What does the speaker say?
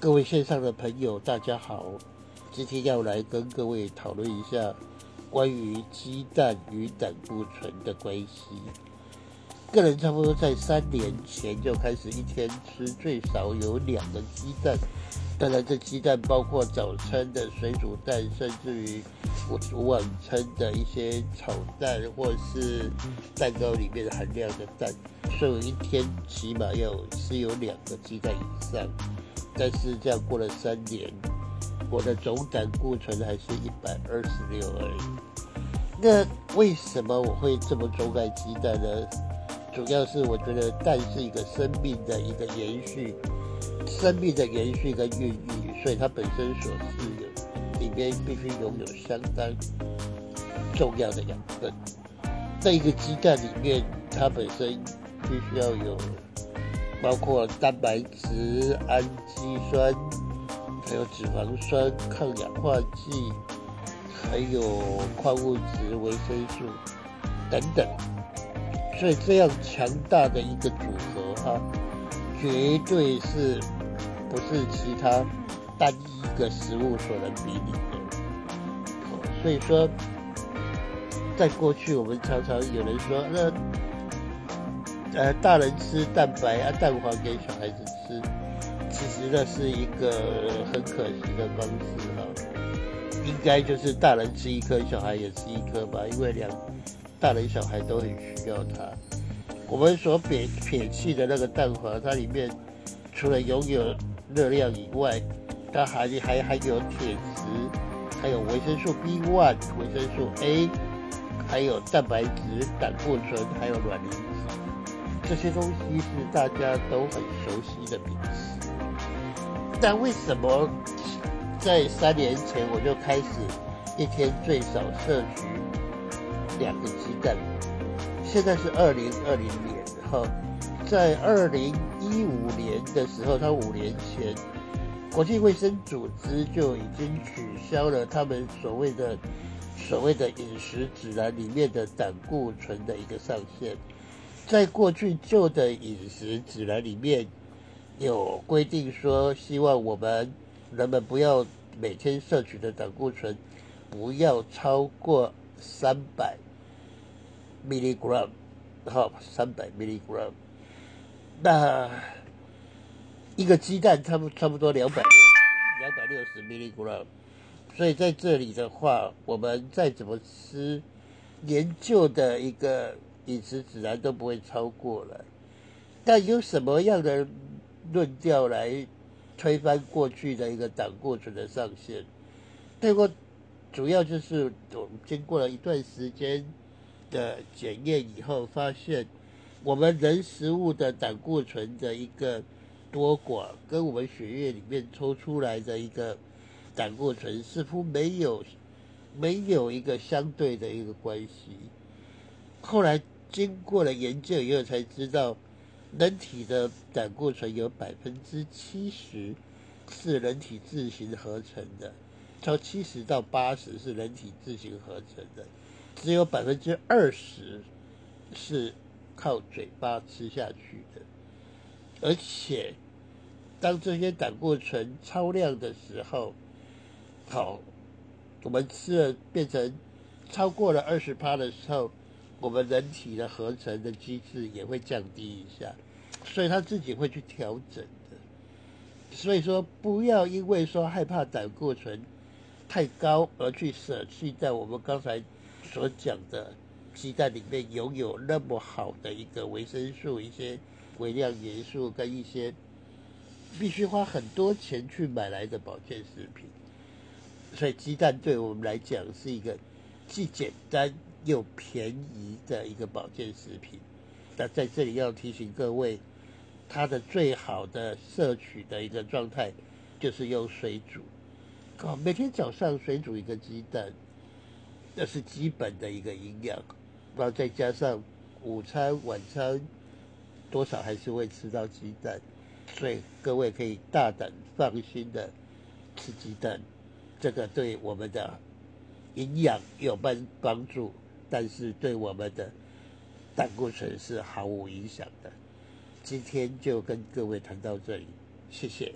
各位线上的朋友，大家好，今天要来跟各位讨论一下关于鸡蛋与胆固醇的关系。个人差不多在三年前就开始一天吃最少有两个鸡蛋，当然这鸡蛋包括早餐的水煮蛋，甚至于午晚餐的一些炒蛋，或是蛋糕里面的含量的蛋，所以我一天起码要吃有两个鸡蛋以上。但是这样过了三年，我的总胆固醇还是一百二十六而已。那为什么我会这么钟爱鸡蛋呢？主要是我觉得蛋是一个生命的一个延续，生命的延续跟孕育，所以它本身所是的里面必须拥有相当重要的养分。在一个鸡蛋里面，它本身必须要有。包括蛋白质、氨基酸，还有脂肪酸、抗氧化剂，还有矿物质、维生素等等。所以这样强大的一个组合哈，绝对是不是其他单一个食物所能比拟的。所以说，在过去我们常常有人说那。呃，大人吃蛋白啊，蛋黄给小孩子吃，其实那是一个很可惜的方式哈。应该就是大人吃一颗，小孩也吃一颗吧，因为两大人小孩都很需要它。我们所撇撇弃的那个蛋黄，它里面除了拥有热量以外，它还还还有铁质，还有维生素 B one、维生素 A，还有蛋白质、胆固醇，还有卵磷脂。这些东西是大家都很熟悉的名词，但为什么在三年前我就开始一天最少摄取两个鸡蛋？现在是二零二零年，哈，在二零一五年的时候，他五年前，国际卫生组织就已经取消了他们所谓的所谓的饮食指南里面的胆固醇的一个上限。在过去旧的饮食指南里面，有规定说，希望我们人们不要每天摄取的胆固醇不要超过三百 milligram，好，三百 milligram。那一个鸡蛋差不差不多两百两百六十 milligram，所以在这里的话，我们再怎么吃，研究的一个。饮食指南都不会超过了，但有什么样的论调来推翻过去的一个胆固醇的上限？不过主要就是我们经过了一段时间的检验以后，发现我们人食物的胆固醇的一个多寡，跟我们血液里面抽出来的一个胆固醇似乎没有没有一个相对的一个关系。后来。经过了研究以后才知道，人体的胆固醇有百分之七十是人体自行合成的，超七十到八十是人体自行合成的，只有百分之二十是靠嘴巴吃下去的。而且，当这些胆固醇超量的时候，好，我们吃了变成超过了二十趴的时候。我们人体的合成的机制也会降低一下，所以他自己会去调整的。所以说，不要因为说害怕胆固醇太高而去舍弃在我们刚才所讲的鸡蛋里面拥有那么好的一个维生素、一些微量元素跟一些必须花很多钱去买来的保健食品。所以，鸡蛋对我们来讲是一个既简单。又便宜的一个保健食品，那在这里要提醒各位，它的最好的摄取的一个状态就是用水煮，哦，每天早上水煮一个鸡蛋，那是基本的一个营养，然后再加上午餐、晚餐，多少还是会吃到鸡蛋，所以各位可以大胆放心的吃鸡蛋，这个对我们的营养有帮帮助。但是对我们的胆固醇是毫无影响的。今天就跟各位谈到这里，谢谢。